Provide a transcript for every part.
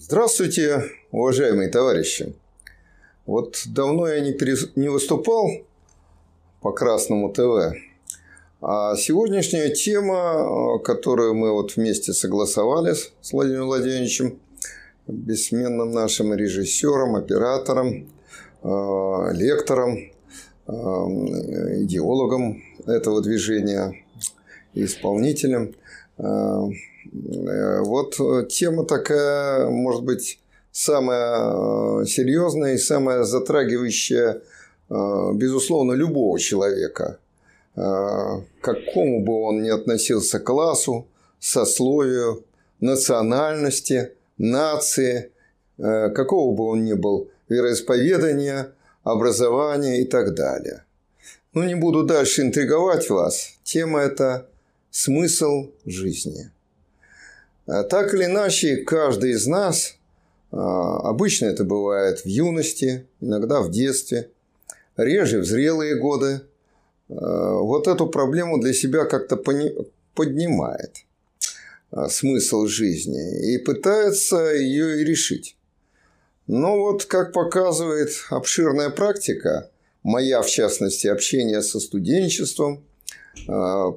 Здравствуйте, уважаемые товарищи. Вот давно я не, перес... не выступал по Красному ТВ. А сегодняшняя тема, которую мы вот вместе согласовали с Владимиром Владимировичем, бессменным нашим режиссером, оператором, э, лектором, э, идеологом этого движения, исполнителем э, – Э, вот э, тема такая, может быть, самая э, серьезная и самая затрагивающая, безусловно, любого человека, к какому бы он ни относился классу, сословию, национальности, нации, какого бы он ни был вероисповедания, образования и так далее. Но не буду дальше интриговать вас. Тема – это смысл жизни – а так или иначе, каждый из нас, а, обычно это бывает в юности, иногда в детстве, реже в зрелые годы, а, вот эту проблему для себя как-то поднимает смысл жизни и пытается ее и решить. Но вот, как показывает обширная практика, моя, в частности, общение со студенчеством,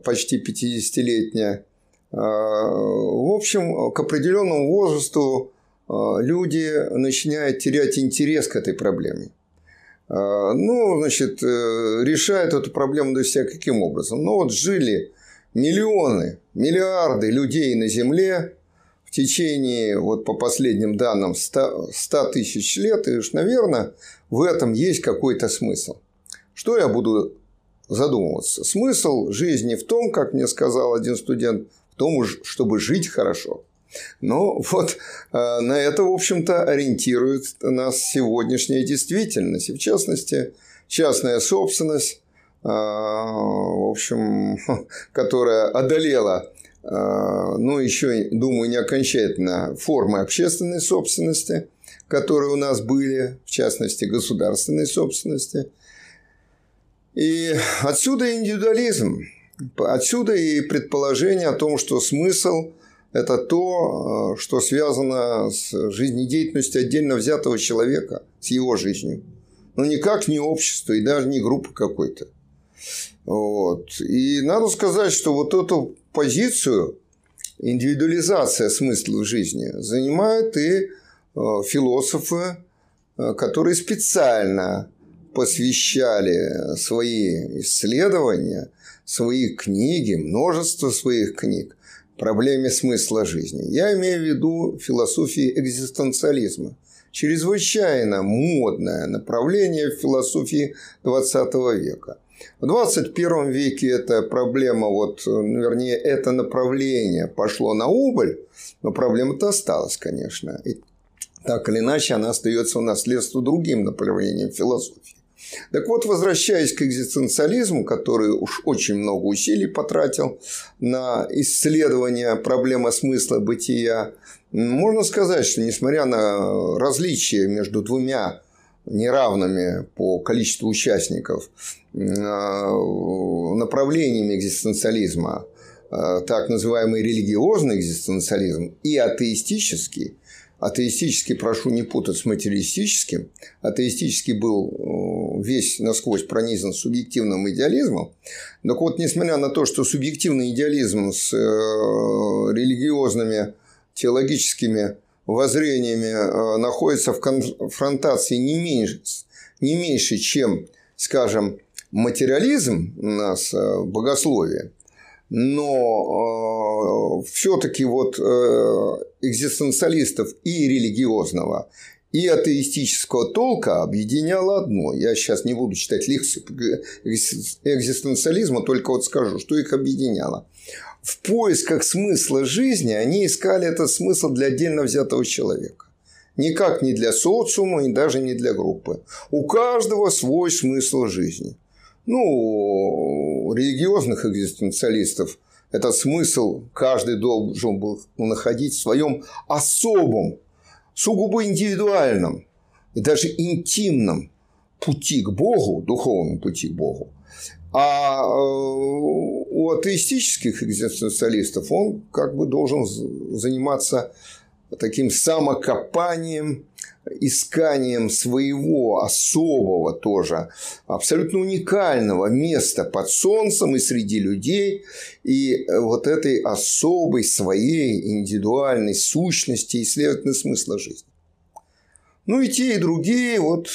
почти 50-летняя, Э, в общем, к определенному возрасту э, люди начинают терять интерес к этой проблеме. Э, ну, значит, решают эту проблему для себя каким образом? Ну, вот жили миллионы, миллиарды людей на Земле в течение, вот по последним данным, 100, 100 тысяч лет, и уж, наверное, в этом есть какой-то смысл. Что я буду задумываться? Смысл жизни в том, как мне сказал один студент в том, чтобы жить хорошо. Но вот э, на это, в общем-то, ориентирует нас сегодняшняя действительность. И в частности, частная собственность, э, в общем, которая одолела, э, ну, еще, думаю, не окончательно формы общественной собственности, которые у нас были, в частности, государственной собственности. И отсюда индивидуализм. Отсюда и предположение о том, что смысл – это то, э, что связано с жизнедеятельностью отдельно взятого человека, с его жизнью. Но никак не общество и даже не группа какой-то. Вот. И надо сказать, что вот эту позицию индивидуализация смысла в жизни занимают и э, философы, э, которые специально посвящали свои исследования – свои книги, множество своих книг проблеме смысла жизни. Я имею в виду философии экзистенциализма. Чрезвычайно модное направление в философии XX века. В 21 веке эта проблема, вот, вернее, это направление пошло на убыль, но проблема-то осталась, конечно. И так или иначе, она остается в наследство другим направлением философии. Так вот, возвращаясь к экзистенциализму, который уж очень много усилий потратил на исследование проблемы смысла бытия, можно сказать, что несмотря на различия между двумя неравными по количеству участников э, направлениями экзистенциализма, э, так называемый религиозный экзистенциализм и атеистический, атеистический, прошу не путать с материалистическим, атеистический был э, весь насквозь пронизан субъективным идеализмом. Так вот, несмотря на то, что субъективный идеализм с э, религиозными теологическими воззрениями э, находится в конфронтации не меньше, не меньше чем, скажем, материализм у нас богословие, но э, все-таки вот э, экзистенциалистов и религиозного, и атеистического толка объединяло одно. Я сейчас не буду читать лекцию экзистенциализма, только вот скажу, что их объединяло. В поисках смысла жизни они искали этот смысл для отдельно взятого человека. Никак не для социума и даже не для группы. У каждого свой смысл жизни. Ну, религиозных экзистенциалистов этот смысл каждый должен был находить в своем особом, сугубо индивидуальном и даже интимном пути к Богу, духовном пути к Богу. А э, у атеистических экзистенциалистов он как бы должен заниматься таким самокопанием, исканием своего особого тоже, абсолютно уникального места под солнцем и среди людей, и вот этой особой своей индивидуальной сущности и, следовательно, смысла жизни. Ну и те, и другие, вот,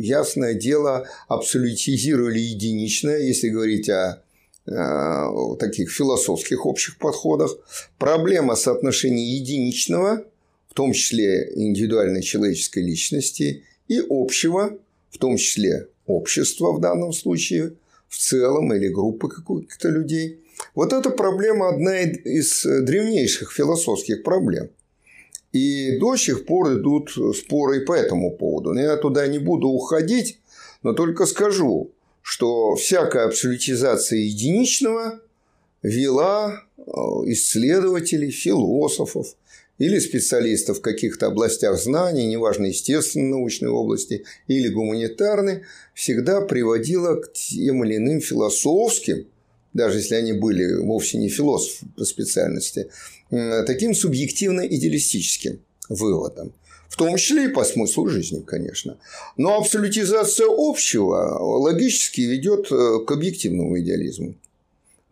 ясное дело, абсолютизировали единичное, если говорить о э, таких философских общих подходах. Проблема соотношения единичного, в том числе индивидуальной человеческой личности, и общего, в том числе общества в данном случае, в целом или группы каких-то людей. Вот эта проблема одна из древнейших философских проблем – и до сих пор идут споры по этому поводу. Но я туда не буду уходить, но только скажу, что всякая абсолютизация единичного вела э, исследователей, философов или специалистов в каких-то областях знаний, неважно, естественной научной области или гуманитарной, всегда приводила к тем или иным философским, даже если они были вовсе не философы по специальности, таким субъективно-идеалистическим выводом. В том числе и по смыслу жизни, конечно. Но абсолютизация общего логически ведет э, к объективному идеализму.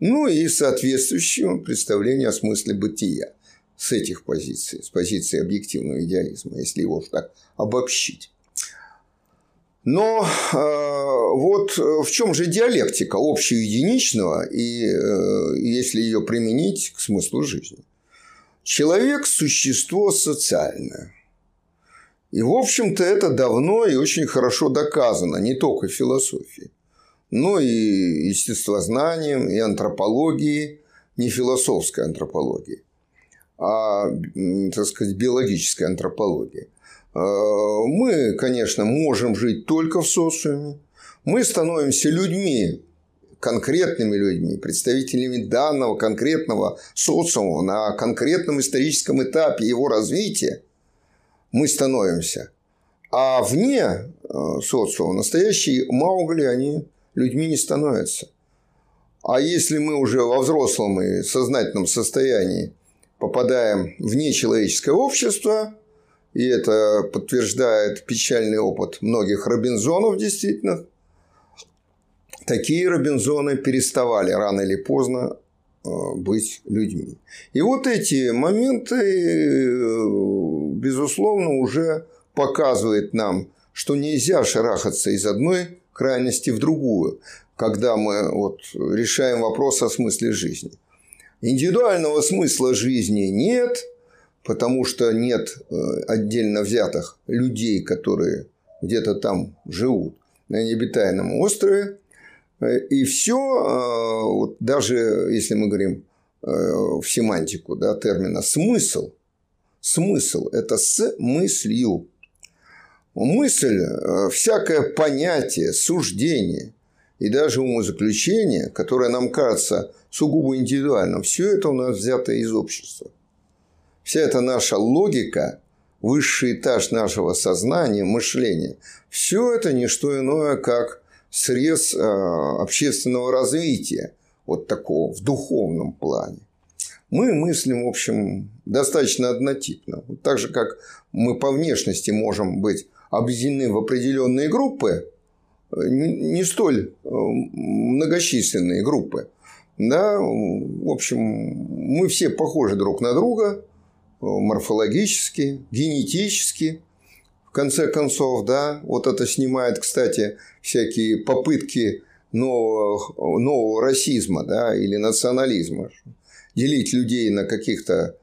Ну и соответствующему представлению о смысле бытия с этих позиций, с позиции объективного идеализма, если его так обобщить. Но э, вот в чем же диалектика общего единичного, и э, если ее применить к смыслу жизни? Человек – существо социальное. И, в общем-то, это давно и очень хорошо доказано, не только философией, но и естествознанием, и антропологией, не философской антропологией, а, так сказать, биологической антропологией. А, мы, конечно, можем жить только в социуме, мы становимся людьми конкретными людьми, представителями данного конкретного социума на конкретном историческом этапе его развития мы становимся. А вне э, социума настоящие маугли, они людьми не становятся. А если мы уже во взрослом и сознательном состоянии попадаем в нечеловеческое общество, и это подтверждает печальный опыт многих Робинзонов, действительно, такие Робинзоны переставали рано или поздно э, быть людьми. И вот эти моменты, э, безусловно, уже показывают нам, что нельзя шарахаться из одной крайности в другую, когда мы вот решаем вопрос о смысле жизни. Индивидуального смысла жизни нет, потому что нет э, отдельно взятых людей, которые где-то там живут на необитаемом острове, и все, э, вот даже если мы говорим э, в семантику да, термина «смысл», смысл – это с мыслью. Мысль э, – всякое понятие, суждение и даже умозаключение, которое нам кажется сугубо индивидуальным, все это у нас взято из общества. Вся эта наша логика, высший этаж нашего сознания, мышления, все это не что иное, как срез э, общественного развития, вот такого, в духовном плане. Мы мыслим, в общем, достаточно однотипно. Вот так же, как мы по внешности можем быть объединены в определенные группы, э, не столь э, многочисленные группы. Да, в общем, мы все похожи друг на друга морфологически, генетически, в конце концов, да, вот это снимает, кстати, всякие попытки нового, нового расизма, да, или национализма. Делить людей на каких-то,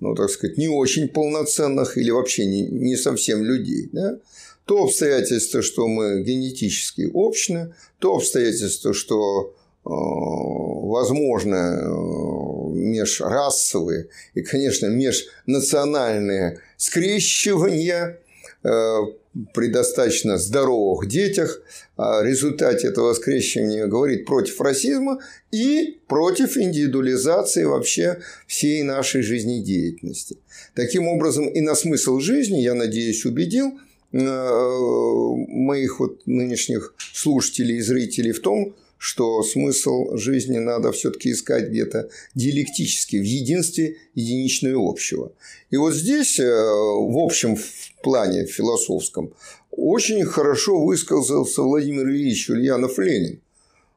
ну, так сказать, не очень полноценных или вообще не, не совсем людей, да. То обстоятельство, что мы генетически общны, то обстоятельство, что э, возможно э, межрасовые и, конечно, межнациональные скрещивания Э, при достаточно здоровых детях о результате этого скрещивания говорит против расизма и против индивидуализации вообще всей нашей жизнедеятельности. Таким образом, и на смысл жизни, я надеюсь, убедил э, моих вот нынешних слушателей и зрителей в том, что смысл жизни надо все-таки искать где-то диалектически, в единстве единичного общего. И вот здесь, э, в общем плане философском, очень хорошо высказался Владимир Ильич Ульянов-Ленин,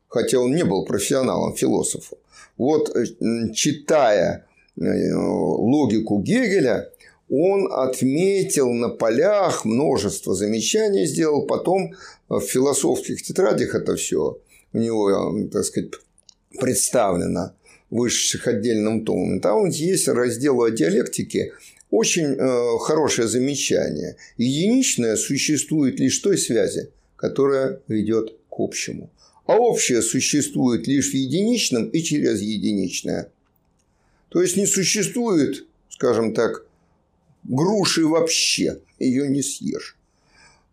хотя он не был профессионалом философом. Вот э, читая э, логику Гегеля, он отметил на полях множество замечаний, сделал потом в философских тетрадях это все у него, так сказать, представлено вышедших отдельным томом. Там есть раздел о диалектике, очень э, хорошее замечание. Единичное существует лишь той связи, которая ведет к общему. А общее существует лишь в единичном и через единичное. То есть не существует, скажем так, груши вообще, ее не съешь.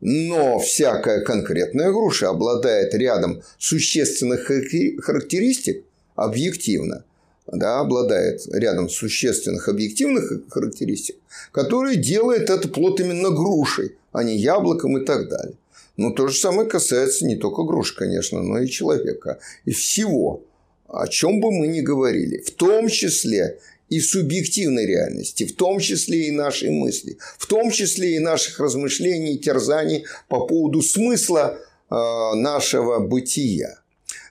Но всякая конкретная груша обладает рядом существенных характеристик объективно, да, обладает рядом существенных объективных характеристик, которые делают это плод именно грушей, а не яблоком и так далее. Но то же самое касается не только груш, конечно, но и человека. И всего, о чем бы мы ни говорили. В том числе и субъективной реальности, в том числе и нашей мысли, в том числе и наших размышлений и терзаний по поводу смысла э, нашего бытия.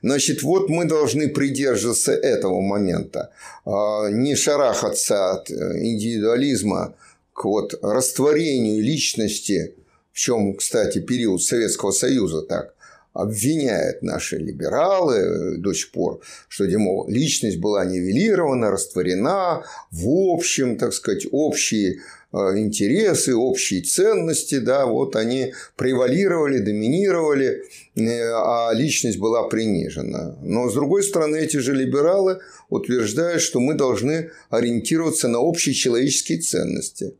Значит, вот мы должны придерживаться этого момента, э, не шарахаться от индивидуализма к вот растворению личности, в чем, кстати, период Советского Союза так обвиняют наши либералы до сих пор, что, демо, личность была нивелирована, растворена в общем, так сказать, общие э, интересы, общие ценности, да, вот они превалировали, доминировали, э, а личность была принижена. Но, с другой стороны, эти же либералы утверждают, что мы должны ориентироваться на общие человеческие ценности.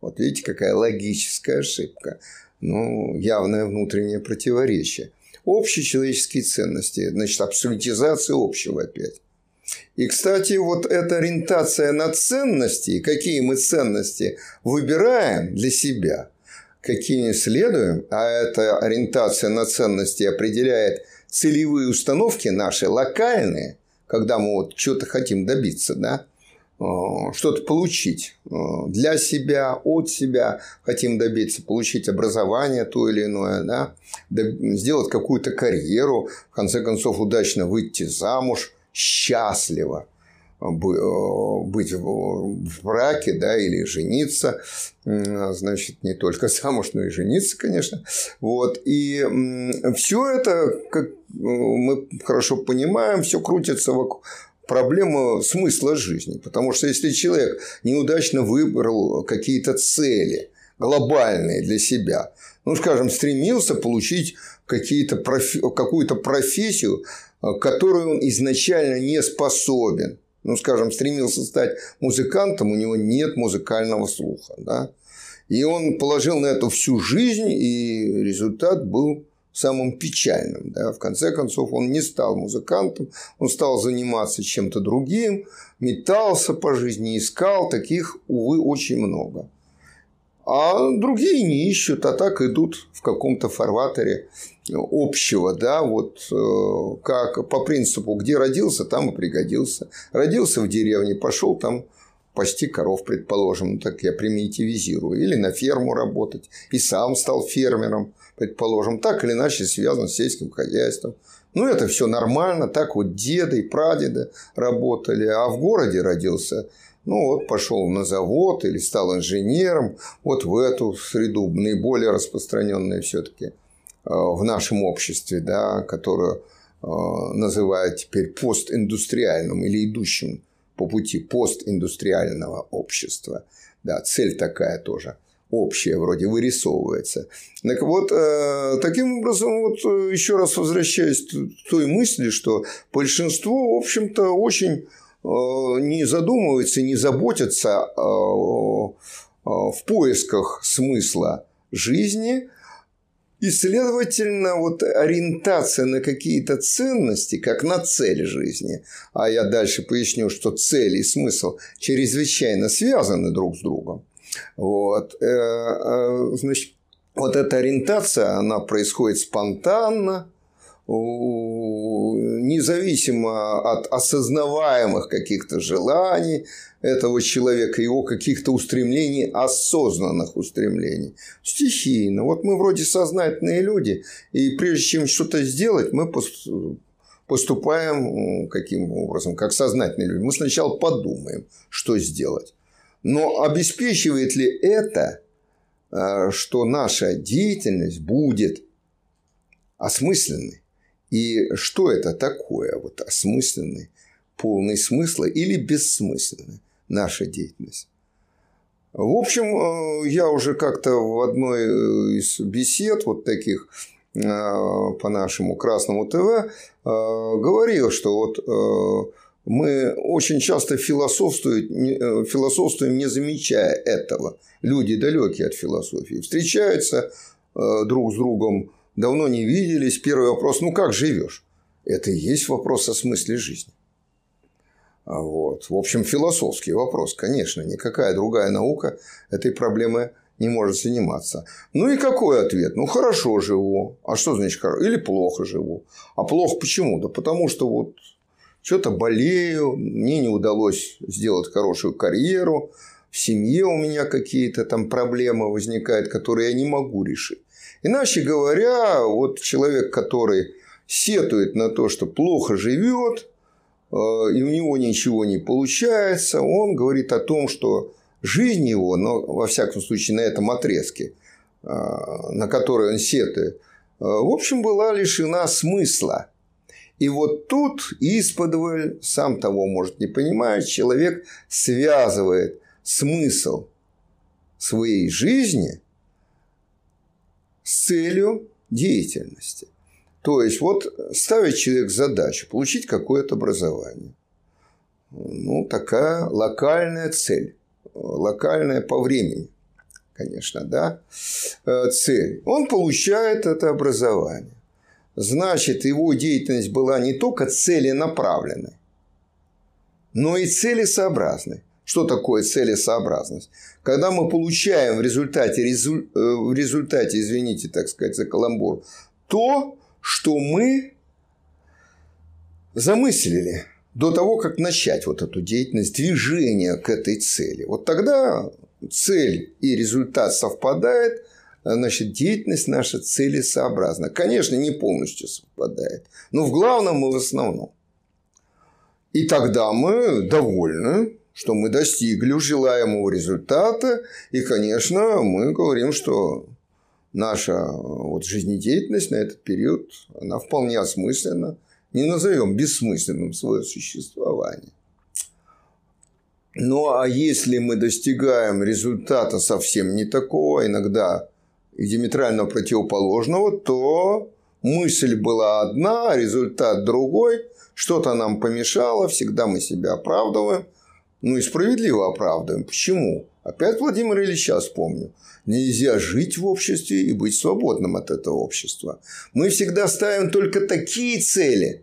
Вот видите, какая логическая ошибка ну, явное внутреннее противоречие. Общие человеческие ценности, значит, абсолютизация общего опять. И, кстати, вот эта ориентация на ценности, какие мы ценности выбираем для себя, какие следуем, а эта ориентация на ценности определяет целевые установки наши, локальные, когда мы вот что-то хотим добиться, да, что-то получить э, для себя, от себя, хотим добиться, получить образование то или иное, да? сделать какую-то карьеру, в конце концов удачно выйти замуж, счастливо э, быть в браке, да, или жениться, значит, не только замуж, но и жениться, конечно. Вот. И все это, как мы хорошо понимаем, все крутится вокруг, проблема смысла жизни. Потому что если человек неудачно выбрал какие-то цели глобальные для себя, ну, скажем, стремился получить какие-то профи... какую-то профессию, которую он изначально не способен. Ну, скажем, стремился стать музыкантом, у него нет музыкального слуха. Да? И он положил на это всю жизнь, и результат был самым печальным. Да? В конце концов, он не стал музыкантом, он стал заниматься чем-то другим, метался по жизни, искал. Таких, увы, очень много. А другие не ищут, а так идут в каком-то фарватере общего, да, вот э, как по принципу, где родился, там и пригодился. Родился в деревне, пошел там пасти коров, предположим, ну, так я примитивизирую, или на ферму работать, и сам стал фермером, предположим, так или иначе связан с сельским хозяйством. Ну, это все нормально, так вот деды и прадеды работали, а в городе родился, ну, вот пошел на завод или стал инженером, вот в эту среду, наиболее распространенную все-таки э, в нашем обществе, да, которую э, называют теперь постиндустриальным или идущим по пути постиндустриального общества. Да, цель такая тоже – общее вроде вырисовывается. Так вот, э, таким образом, вот э, еще раз возвращаясь к той мысли, что большинство, в общем-то, очень э, не задумывается, не заботится в поисках смысла жизни, и, следовательно, вот ориентация на какие-то ценности, как на цель жизни, а я дальше поясню, что цель и смысл чрезвычайно связаны друг с другом, вот. Э, э, значит, вот эта ориентация, она происходит спонтанно, независимо от осознаваемых каких-то желаний этого человека, его каких-то устремлений, осознанных устремлений. Стихийно. Вот мы вроде сознательные люди, и прежде чем что-то сделать, мы поступаем каким образом, как сознательные люди. Мы сначала подумаем, что сделать. Но обеспечивает ли это, э, что наша деятельность будет осмысленной? И что это такое, вот осмысленный, полный смысла или бессмысленный наша деятельность? В общем, э, я уже как-то в одной э, из бесед вот таких э, по нашему Красному ТВ говорил, что вот мы очень часто философствуем, философствуем, не замечая этого. Люди далекие от философии встречаются друг с другом давно не виделись. Первый вопрос, ну как живешь? Это и есть вопрос о смысле жизни. А вот. В общем, философский вопрос, конечно. Никакая другая наука этой проблемой не может заниматься. Ну и какой ответ? Ну, хорошо живу. А что значит хорошо? Или плохо живу. А плохо почему? Да потому что вот что-то болею, мне не удалось сделать хорошую карьеру, в семье у меня какие-то там проблемы возникают, которые я не могу решить. Иначе говоря, вот человек, который сетует на то, что плохо живет, э, и у него ничего не получается, он говорит о том, что жизнь его, но во всяком случае на этом отрезке, э, на который он сетует, э, в общем, была лишена смысла. И вот тут исподволь, сам того может не понимать, человек связывает смысл своей жизни – с целью деятельности. То есть, вот ставит человек задачу получить какое-то образование. Ну, такая локальная цель. Локальная по времени, конечно, да, э, цель. Он получает это образование. Значит, его деятельность была не только целенаправленной, но и целесообразной. Что такое целесообразность? Когда мы получаем в результате, резу, э, в результате, извините, так сказать, за каламбур, то, что мы замыслили до того, как начать вот эту деятельность, движение к этой цели. Вот тогда цель и результат совпадает, значит, деятельность наша целесообразна. Конечно, не полностью совпадает, но в главном и в основном. И тогда мы довольны что мы достигли желаемого результата, и, конечно, мы говорим, что наша вот жизнедеятельность на этот период, она вполне осмысленна, не назовем бессмысленным свое существование. Ну, а если мы достигаем результата совсем не такого, иногда диаметрально противоположного, то мысль была одна, результат другой, что-то нам помешало, всегда мы себя оправдываем – ну и справедливо оправдываем. Почему? Опять Владимир Ильича вспомню. Нельзя жить в обществе и быть свободным от этого общества. Мы всегда ставим только такие цели.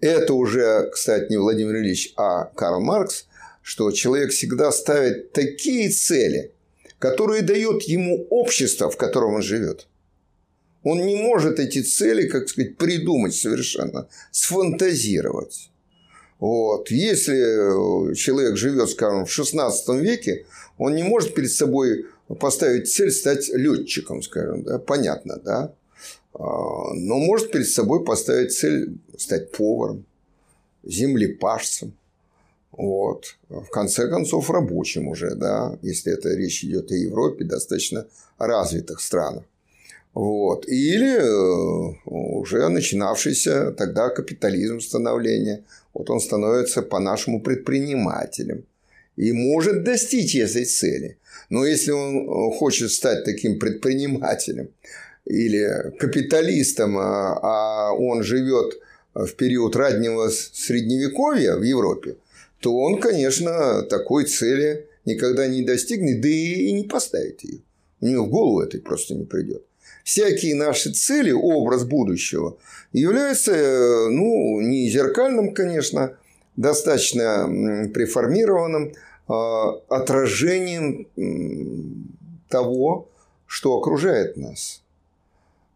Это уже, кстати, не Владимир Ильич, а Карл Маркс, что человек всегда ставит такие цели, которые дает ему общество, в котором он живет. Он не может эти цели, как сказать, придумать совершенно, сфантазировать. Вот. Если человек живет, скажем, в 16 веке, он не может перед собой поставить цель стать летчиком, скажем, да, понятно, да, а, но может перед собой поставить цель стать поваром, землепашцем, вот. В конце концов, рабочим уже, да, если это речь идет о Европе, достаточно развитых странах. Вот. Или э, уже начинавшийся тогда капитализм становления. Вот он становится по-нашему предпринимателем и может достичь этой цели. Но если он э, хочет стать таким предпринимателем или капиталистом, а, а он живет в период раннего средневековья в Европе, то он, конечно, такой цели никогда не достигнет, да и не поставит ее. У него в голову это просто не придет всякие наши цели, образ будущего, является, э, ну, не зеркальным, конечно, достаточно преформированным а, отражением того, что окружает нас.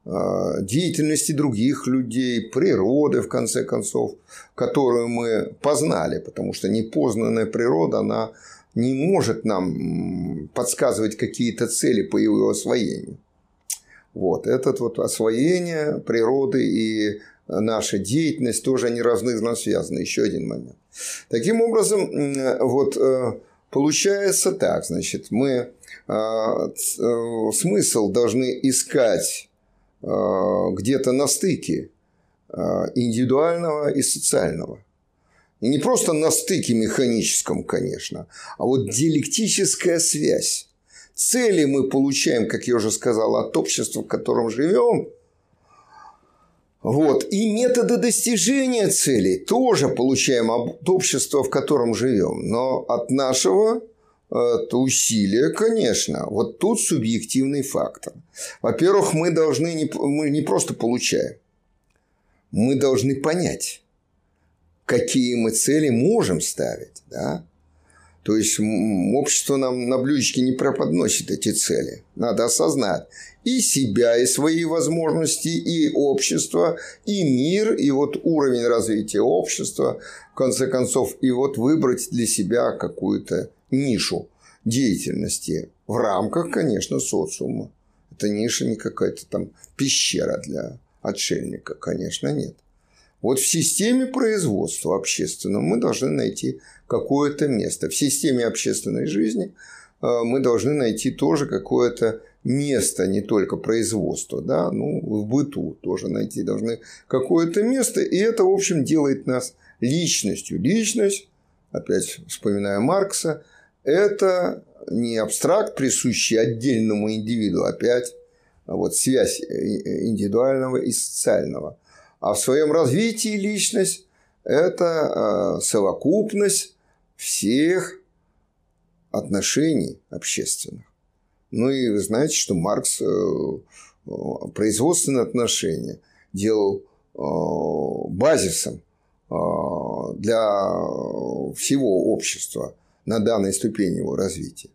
а, деятельности других людей, природы, в конце концов, которую мы познали, потому что непознанная природа, она не может нам подсказывать какие-то цели по его освоению. Вот, этот вот освоение природы и наша деятельность тоже они разныжно связаны. Еще один момент. Таким образом, вот э, получается так, значит, мы э, э, смысл должны искать где-то на стыке индивидуального и социального. И не просто на стыке механическом, конечно, а вот диалектическая связь. Цели мы получаем, как я уже сказал, от общества, в котором живем – вот. И методы достижения целей тоже получаем от общества, в котором живем. Но от нашего от усилия, конечно. Вот тут субъективный фактор. Во-первых, мы должны не, мы не просто получаем. Мы должны понять, какие мы цели можем ставить. Да? То есть общество нам на блюдечке не преподносит эти цели. Надо осознать и себя, и свои возможности, и общество, и мир, и вот уровень развития общества, в конце концов, и вот выбрать для себя какую-то нишу деятельности в рамках, конечно, социума. Это ниша не какая-то там пещера для отшельника, конечно, нет. Вот в системе производства общественного мы должны найти какое-то место. В системе общественной жизни э, мы должны найти тоже какое-то место, не только производство, да, ну, в быту тоже найти должны какое-то место, и это, в общем, делает нас личностью. Личность, опять вспоминая Маркса, это не абстракт, присущий отдельному индивиду, опять а вот связь э, индивидуального и социального – а в своем развитии личность – это а, совокупность всех отношений общественных. Ну и вы знаете, что Маркс э, э, производственные отношения делал э, базисом для всего общества на данной ступени его развития.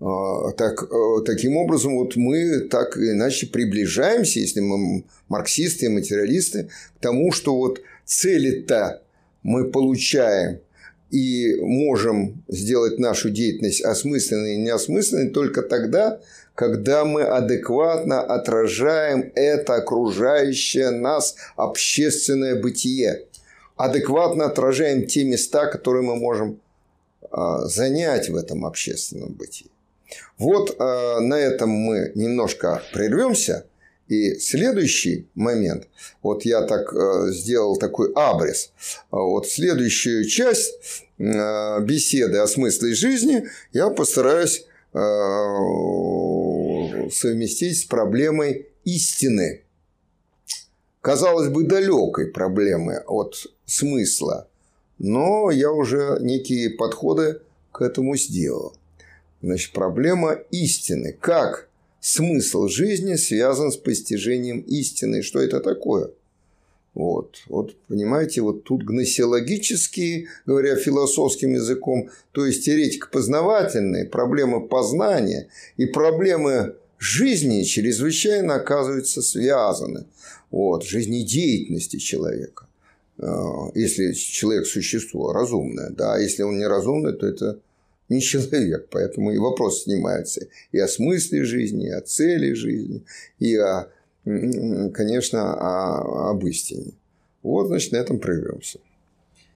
А, так, э, таким образом, вот мы так иначе приближаемся, если мы марксисты и материалисты, к тому, что вот цели-то мы получаем и можем сделать нашу деятельность осмысленной и неосмысленной только тогда, когда мы адекватно отражаем это окружающее нас общественное бытие, адекватно отражаем те места, которые мы можем а, занять в этом общественном бытии. Вот э, на этом мы немножко прервемся. И следующий момент, вот я так э, сделал такой абрис, вот следующую часть э, беседы о смысле жизни я постараюсь э, совместить с проблемой истины. Казалось бы, далекой проблемы от смысла, но я уже некие подходы к этому сделал. Значит, проблема истины. Как смысл жизни связан с постижением истины? Что это такое? Вот, вот понимаете, вот тут гносеологические, говоря философским языком, то есть теоретико-познавательные, проблемы познания и проблемы жизни чрезвычайно оказываются связаны. Вот, жизнедеятельности человека. А, если человек существо разумное, да, а если он неразумный, то это не человек, поэтому и вопрос снимается и о смысле жизни, и о цели жизни, и, о, конечно, о, об истине. Вот, значит, на этом прервемся.